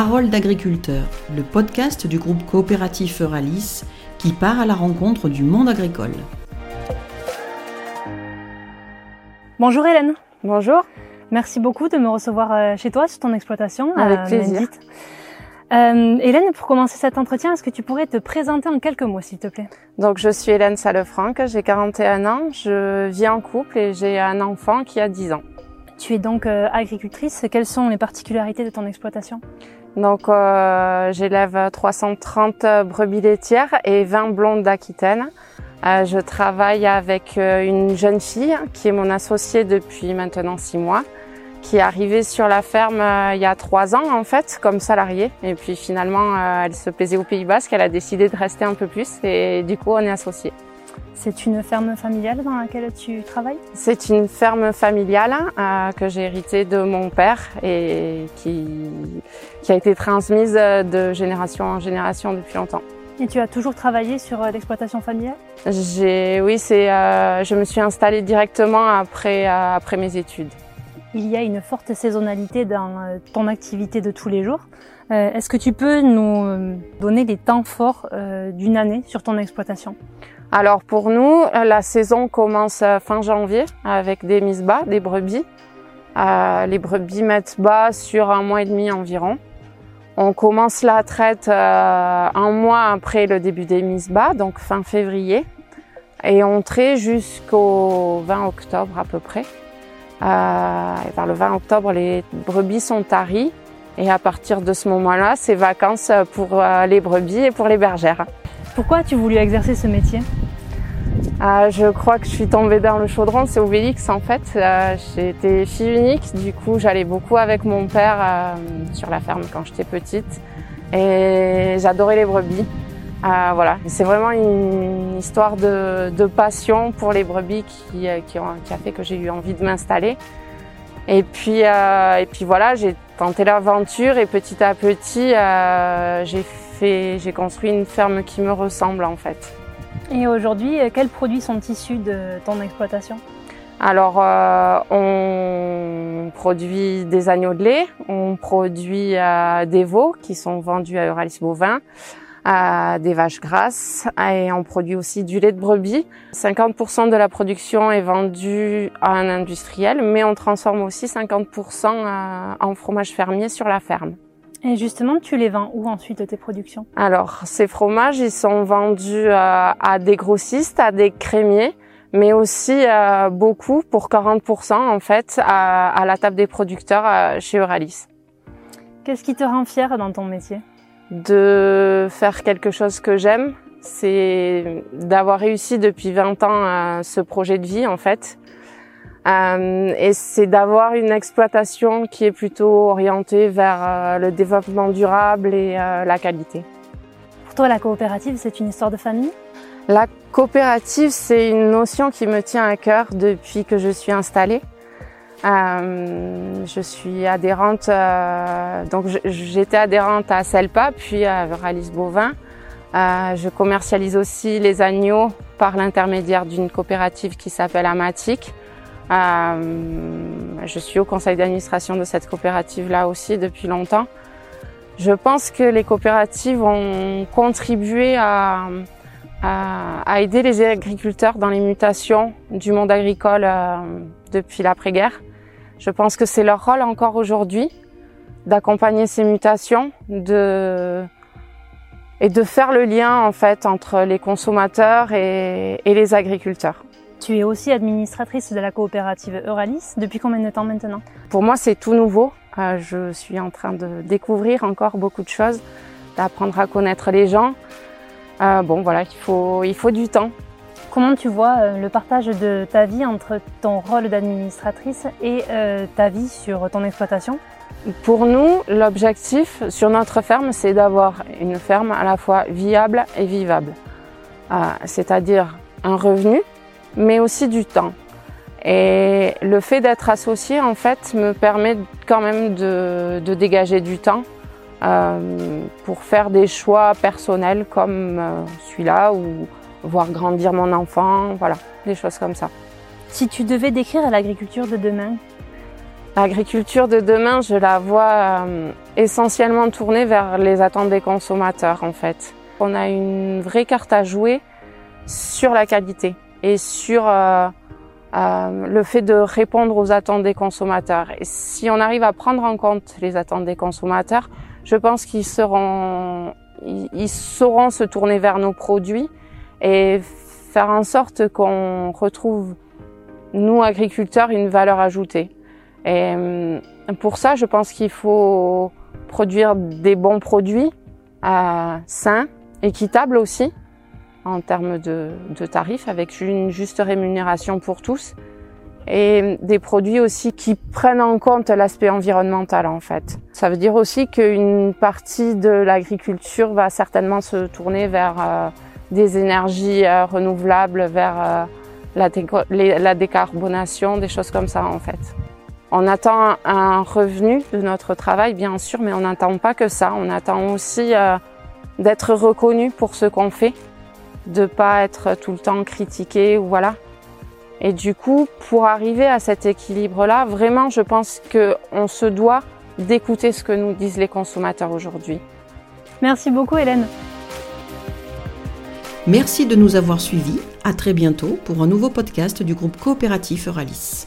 Parole d'agriculteur, le podcast du groupe coopératif Euralis qui part à la rencontre du monde agricole. Bonjour Hélène. Bonjour. Merci beaucoup de me recevoir euh, chez toi sur ton exploitation. Avec plaisir. Euh, Hélène, pour commencer cet entretien, est-ce que tu pourrais te présenter en quelques mots, s'il te plaît? Donc, je suis Hélène Salefranc, j'ai 41 ans, je vis en couple et j'ai un enfant qui a 10 ans. Tu es donc euh, agricultrice. Quelles sont les particularités de ton exploitation? Donc euh, j'élève 330 brebis laitières et 20 blondes d'Aquitaine. Euh, je travaille avec euh, une jeune fille qui est mon associée depuis maintenant six mois, qui est arrivée sur la ferme il y a trois ans en fait comme salariée. Et puis finalement elle se plaisait au Pays Basque, elle a décidé de rester un peu plus et du coup on est associés. C'est une ferme familiale dans laquelle tu travailles? C'est une ferme familiale euh, que j'ai héritée de mon père et qui, qui a été transmise de génération en génération depuis longtemps. Et tu as toujours travaillé sur euh, l'exploitation familiale? J'ai, oui, c'est, euh, je me suis installée directement après, euh, après mes études. Il y a une forte saisonnalité dans euh, ton activité de tous les jours. Euh, Est-ce que tu peux nous donner les temps forts d'une année sur ton exploitation? Alors pour nous, la saison commence fin janvier avec des mises bas, des brebis. Euh, les brebis mettent bas sur un mois et demi environ. On commence la traite euh, un mois après le début des mises bas, donc fin février. Et on traite jusqu'au 20 octobre à peu près. Euh, et vers le 20 octobre, les brebis sont taries. Et à partir de ce moment-là, c'est vacances pour les brebis et pour les bergères. Pourquoi as-tu voulu exercer ce métier? Euh, Je crois que je suis tombée dans le chaudron, c'est Obélix en fait. Euh, J'étais fille unique, du coup j'allais beaucoup avec mon père euh, sur la ferme quand j'étais petite et j'adorais les brebis. Euh, voilà, c'est vraiment une histoire de, passion pour les brebis qui, a fait que j'ai eu envie de m'installer. Et puis, et puis voilà, j'ai tenté l'aventure et petit à petit, j'ai construit une ferme qui me ressemble en fait. Et aujourd'hui, quels produits sont issus de ton exploitation? Alors, euh, on produit des agneaux de lait, on produit euh, des veaux qui sont vendus à Euralis Bovin, euh, des vaches grasses et on produit aussi du lait de brebis. 50% de la production est vendue à un industriel, mais on transforme aussi 50% euh, en fromage fermier sur la ferme. Et justement, tu les vends où ensuite tes productions? Alors, ces fromages, ils sont vendus euh, à des grossistes, à des crémiers, mais aussi euh, beaucoup, pour 40% en fait, à, à, la table des producteurs euh, chez Euralis. Qu'est-ce qui te rend fier dans ton métier? De faire quelque chose que j'aime, c'est d'avoir réussi depuis 20 ans ce projet de vie en fait. Euh, et c'est d'avoir une exploitation qui est plutôt orientée vers euh, le développement durable et euh, la qualité. Pour toi, la coopérative, c'est une histoire de famille? La coopérative, c'est une notion qui me tient à cœur depuis que je suis installée. je suis adhérente, donc j'étais adhérente à Selpa, puis à Euralis Bovin. je commercialise aussi les agneaux par l'intermédiaire d'une coopérative qui s'appelle Amatic. Euh, je suis au conseil d'administration de cette coopérative-là aussi depuis longtemps. Je pense que les coopératives ont contribué à, à, à aider les agriculteurs dans les mutations du monde agricole euh, depuis l'après-guerre. Je pense que c'est leur rôle encore aujourd'hui d'accompagner ces mutations, de et de faire le lien en fait entre les consommateurs et, et les agriculteurs. Tu es aussi administratrice de la coopérative Euralis. Depuis combien de temps maintenant? Pour moi, c'est tout nouveau. Euh, je suis en train de découvrir encore beaucoup de choses, d'apprendre à connaître les gens. Euh, bon, voilà, il faut, il faut du temps. Comment tu vois euh, le partage de ta vie entre ton rôle d'administratrice et euh, ta vie sur ton exploitation? Pour nous, l'objectif sur notre ferme, c'est d'avoir une ferme à la fois viable et vivable. C'est-à-dire un revenu mais aussi du temps. Et le fait d'être associé, en fait, me permet quand même de, de dégager du temps euh, pour faire des choix personnels comme euh, celui-là ou voir grandir mon enfant, voilà, des choses comme ça. Si tu devais décrire l'agriculture de demain, L'agriculture de demain, je la vois euh, essentiellement tournée vers les attentes des consommateurs en fait. On a une vraie carte à jouer sur la qualité et sur euh, euh, le fait de répondre aux attentes des consommateurs. Si on arrive à prendre en compte les attentes des consommateurs, je pense qu'ils sauront se tourner vers nos produits et faire en sorte qu'on retrouve, nous agriculteurs, une valeur ajoutée. Et euh, pour ça, je pense qu'il faut produire des bons produits sains, équitables aussi, en termes de, tarifs, avec une juste rémunération pour tous, et des produits aussi qui prennent en compte l'aspect environnemental en fait. Ça veut dire aussi qu'une partie de l'agriculture va certainement se tourner vers euh, des énergies euh, renouvelables, vers euh, la, la décarbonation, des choses comme ça en fait. On attend un revenu de notre travail, bien sûr, mais on n'attend pas que ça. On attend aussi d'être reconnu pour ce qu'on fait, de pas être tout le temps critiqué ou voilà. Et du coup, pour arriver à cet équilibre-là, vraiment, je pense qu'on se doit d'écouter ce que nous disent les consommateurs aujourd'hui. Merci beaucoup, Hélène. Merci de nous avoir suivis. À très bientôt pour un nouveau podcast du groupe coopératif Euralis.